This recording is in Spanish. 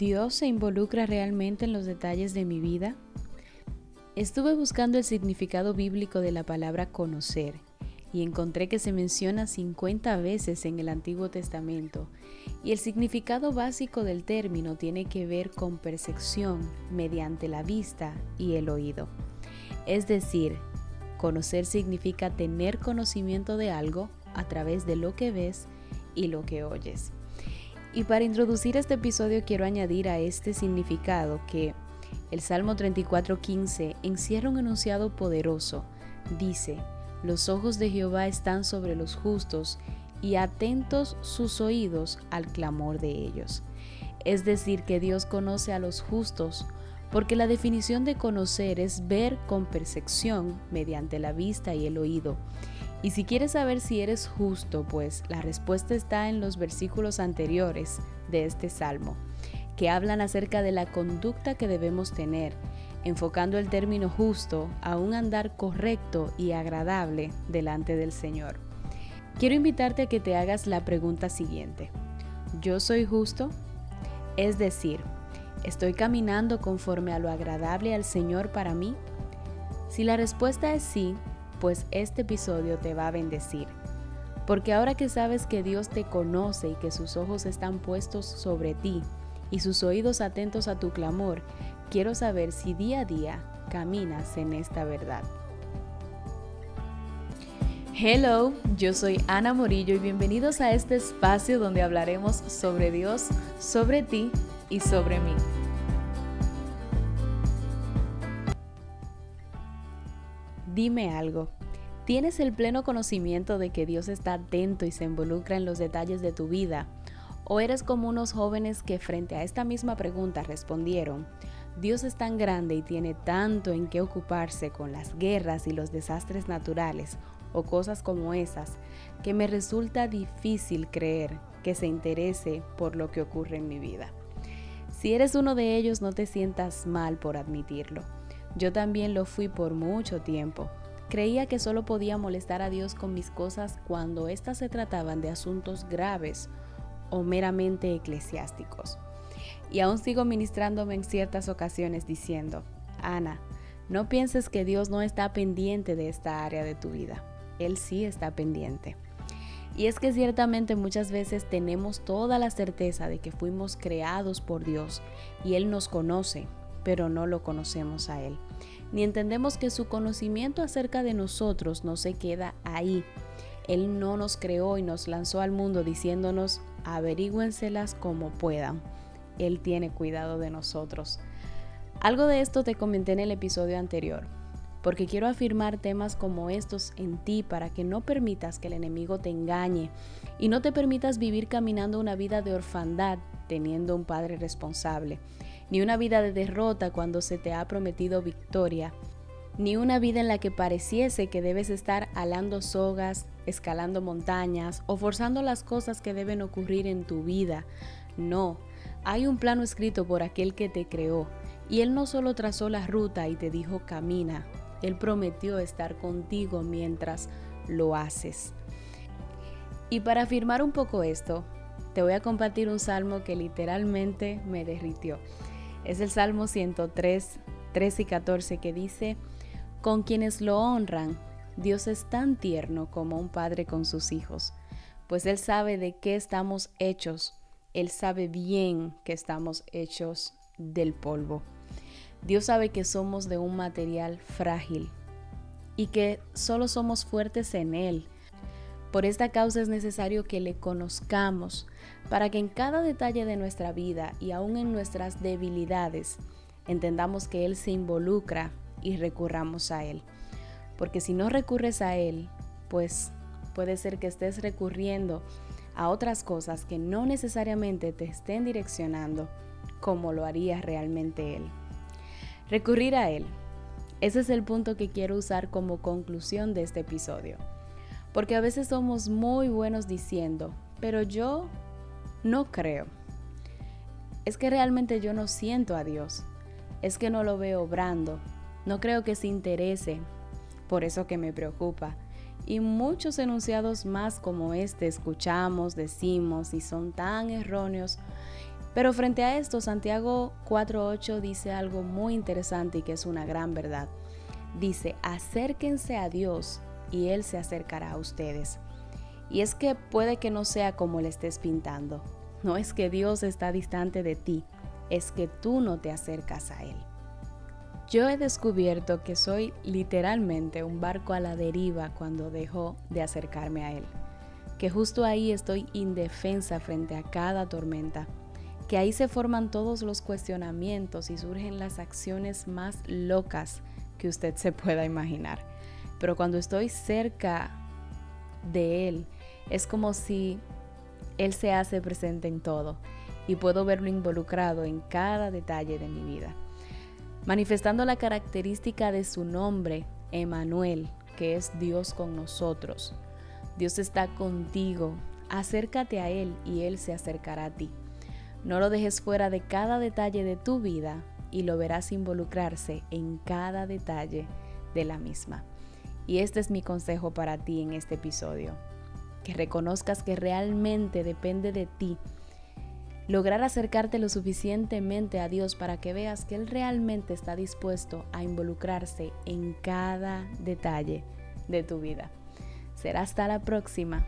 ¿Dios se involucra realmente en los detalles de mi vida? Estuve buscando el significado bíblico de la palabra conocer y encontré que se menciona 50 veces en el Antiguo Testamento y el significado básico del término tiene que ver con percepción mediante la vista y el oído. Es decir, conocer significa tener conocimiento de algo a través de lo que ves y lo que oyes. Y para introducir este episodio quiero añadir a este significado que el Salmo 34:15 encierra un enunciado poderoso. Dice, los ojos de Jehová están sobre los justos y atentos sus oídos al clamor de ellos. Es decir, que Dios conoce a los justos, porque la definición de conocer es ver con percepción mediante la vista y el oído. Y si quieres saber si eres justo, pues la respuesta está en los versículos anteriores de este salmo, que hablan acerca de la conducta que debemos tener, enfocando el término justo a un andar correcto y agradable delante del Señor. Quiero invitarte a que te hagas la pregunta siguiente. ¿Yo soy justo? Es decir, ¿estoy caminando conforme a lo agradable al Señor para mí? Si la respuesta es sí, pues este episodio te va a bendecir. Porque ahora que sabes que Dios te conoce y que sus ojos están puestos sobre ti y sus oídos atentos a tu clamor, quiero saber si día a día caminas en esta verdad. Hello, yo soy Ana Morillo y bienvenidos a este espacio donde hablaremos sobre Dios, sobre ti y sobre mí. Dime algo. ¿Tienes el pleno conocimiento de que Dios está atento y se involucra en los detalles de tu vida? ¿O eres como unos jóvenes que frente a esta misma pregunta respondieron, Dios es tan grande y tiene tanto en qué ocuparse con las guerras y los desastres naturales o cosas como esas, que me resulta difícil creer que se interese por lo que ocurre en mi vida? Si eres uno de ellos, no te sientas mal por admitirlo. Yo también lo fui por mucho tiempo. Creía que solo podía molestar a Dios con mis cosas cuando éstas se trataban de asuntos graves o meramente eclesiásticos. Y aún sigo ministrándome en ciertas ocasiones diciendo, Ana, no pienses que Dios no está pendiente de esta área de tu vida. Él sí está pendiente. Y es que ciertamente muchas veces tenemos toda la certeza de que fuimos creados por Dios y Él nos conoce, pero no lo conocemos a Él. Ni entendemos que su conocimiento acerca de nosotros no se queda ahí. Él no nos creó y nos lanzó al mundo diciéndonos, averígüenselas como puedan. Él tiene cuidado de nosotros. Algo de esto te comenté en el episodio anterior, porque quiero afirmar temas como estos en ti para que no permitas que el enemigo te engañe y no te permitas vivir caminando una vida de orfandad teniendo un padre responsable ni una vida de derrota cuando se te ha prometido victoria, ni una vida en la que pareciese que debes estar alando sogas, escalando montañas o forzando las cosas que deben ocurrir en tu vida. No, hay un plano escrito por aquel que te creó, y Él no solo trazó la ruta y te dijo camina, Él prometió estar contigo mientras lo haces. Y para afirmar un poco esto, te voy a compartir un salmo que literalmente me derritió. Es el Salmo 103, 13 y 14 que dice, con quienes lo honran, Dios es tan tierno como un padre con sus hijos, pues Él sabe de qué estamos hechos, Él sabe bien que estamos hechos del polvo. Dios sabe que somos de un material frágil y que solo somos fuertes en Él por esta causa es necesario que le conozcamos para que en cada detalle de nuestra vida y aún en nuestras debilidades entendamos que Él se involucra y recurramos a Él. Porque si no recurres a Él, pues puede ser que estés recurriendo a otras cosas que no necesariamente te estén direccionando como lo haría realmente Él. Recurrir a Él. Ese es el punto que quiero usar como conclusión de este episodio. Porque a veces somos muy buenos diciendo, pero yo no creo. Es que realmente yo no siento a Dios. Es que no lo veo obrando. No creo que se interese. Por eso que me preocupa. Y muchos enunciados más como este escuchamos, decimos y son tan erróneos Pero frente a esto, Santiago 4.8 dice algo muy interesante y que es una gran verdad. Dice, acérquense a Dios y Él se acercará a ustedes. Y es que puede que no sea como le estés pintando. No es que Dios está distante de ti, es que tú no te acercas a Él. Yo he descubierto que soy literalmente un barco a la deriva cuando dejo de acercarme a Él, que justo ahí estoy indefensa frente a cada tormenta, que ahí se forman todos los cuestionamientos y surgen las acciones más locas que usted se pueda imaginar. Pero cuando estoy cerca de Él, es como si Él se hace presente en todo y puedo verlo involucrado en cada detalle de mi vida. Manifestando la característica de su nombre, Emanuel, que es Dios con nosotros. Dios está contigo. Acércate a Él y Él se acercará a ti. No lo dejes fuera de cada detalle de tu vida y lo verás involucrarse en cada detalle de la misma. Y este es mi consejo para ti en este episodio. Que reconozcas que realmente depende de ti lograr acercarte lo suficientemente a Dios para que veas que Él realmente está dispuesto a involucrarse en cada detalle de tu vida. Será hasta la próxima.